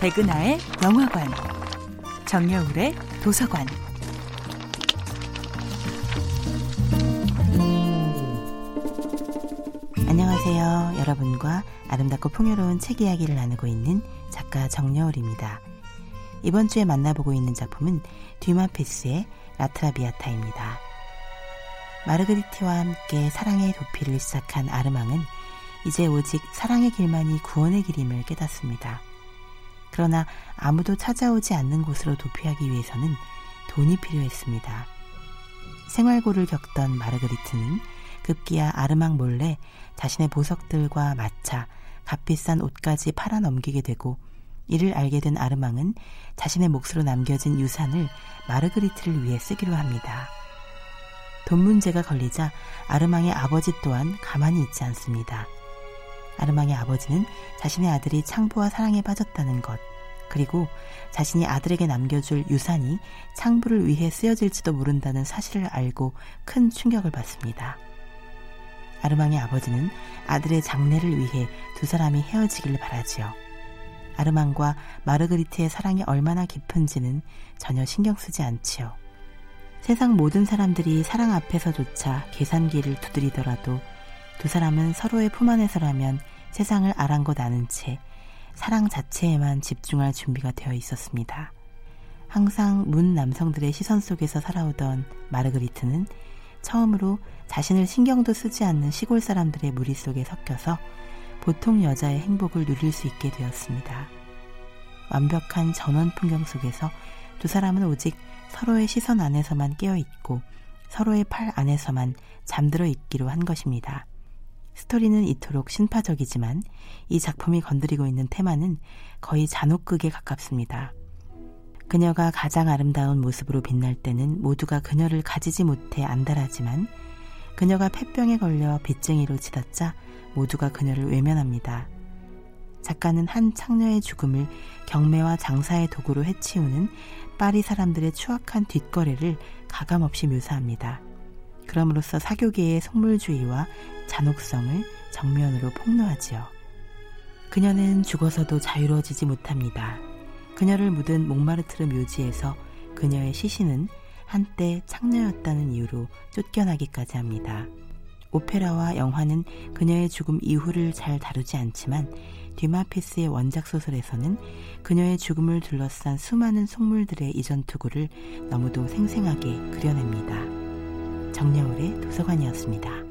백은하의 영화관, 정여울의 도서관. 안녕하세요. 여러분과 아름답고 풍요로운 책 이야기를 나누고 있는 작가 정여울입니다. 이번 주에 만나보고 있는 작품은 듀마피스의 라트라비아타입니다. 마르그리티와 함께 사랑의 도피를 시작한 아르망은 이제 오직 사랑의 길만이 구원의 길임을 깨닫습니다. 그러나 아무도 찾아오지 않는 곳으로 도피하기 위해서는 돈이 필요했습니다. 생활고를 겪던 마르그리트는 급기야 아르망 몰래 자신의 보석들과 마차, 값비싼 옷까지 팔아 넘기게 되고 이를 알게 된 아르망은 자신의 몫으로 남겨진 유산을 마르그리트를 위해 쓰기로 합니다. 돈 문제가 걸리자 아르망의 아버지 또한 가만히 있지 않습니다. 아르망의 아버지는 자신의 아들이 창부와 사랑에 빠졌다는 것, 그리고 자신이 아들에게 남겨줄 유산이 창부를 위해 쓰여질지도 모른다는 사실을 알고 큰 충격을 받습니다. 아르망의 아버지는 아들의 장례를 위해 두 사람이 헤어지기를 바라지요. 아르망과 마르그리트의 사랑이 얼마나 깊은지는 전혀 신경 쓰지 않지요. 세상 모든 사람들이 사랑 앞에서조차 계산기를 두드리더라도 두 사람은 서로의 품 안에서라면 세상을 아랑곳 아는 채 사랑 자체에만 집중할 준비가 되어 있었습니다. 항상 문 남성들의 시선 속에서 살아오던 마르그리트는 처음으로 자신을 신경도 쓰지 않는 시골 사람들의 무리 속에 섞여서 보통 여자의 행복을 누릴 수 있게 되었습니다. 완벽한 전원 풍경 속에서 두 사람은 오직 서로의 시선 안에서만 깨어 있고 서로의 팔 안에서만 잠들어 있기로 한 것입니다. 스토리는 이토록 신파적이지만 이 작품이 건드리고 있는 테마는 거의 잔혹극에 가깝습니다. 그녀가 가장 아름다운 모습으로 빛날 때는 모두가 그녀를 가지지 못해 안달하지만 그녀가 폐병에 걸려 빚쟁이로 치닫자 모두가 그녀를 외면합니다. 작가는 한 창녀의 죽음을 경매와 장사의 도구로 해치우는 파리 사람들의 추악한 뒷거래를 가감없이 묘사합니다. 그럼으로써 사교계의 속물주의와 잔혹성을 정면으로 폭로하지요. 그녀는 죽어서도 자유로워지지 못합니다. 그녀를 묻은 몽마르트르 묘지에서 그녀의 시신은 한때 창녀였다는 이유로 쫓겨나기까지 합니다. 오페라와 영화는 그녀의 죽음 이후를 잘 다루지 않지만 듀마피스의 원작 소설에서는 그녀의 죽음을 둘러싼 수많은 속물들의 이전 투구를 너무도 생생하게 그려냅니다. 정여울의 도서관이었습니다.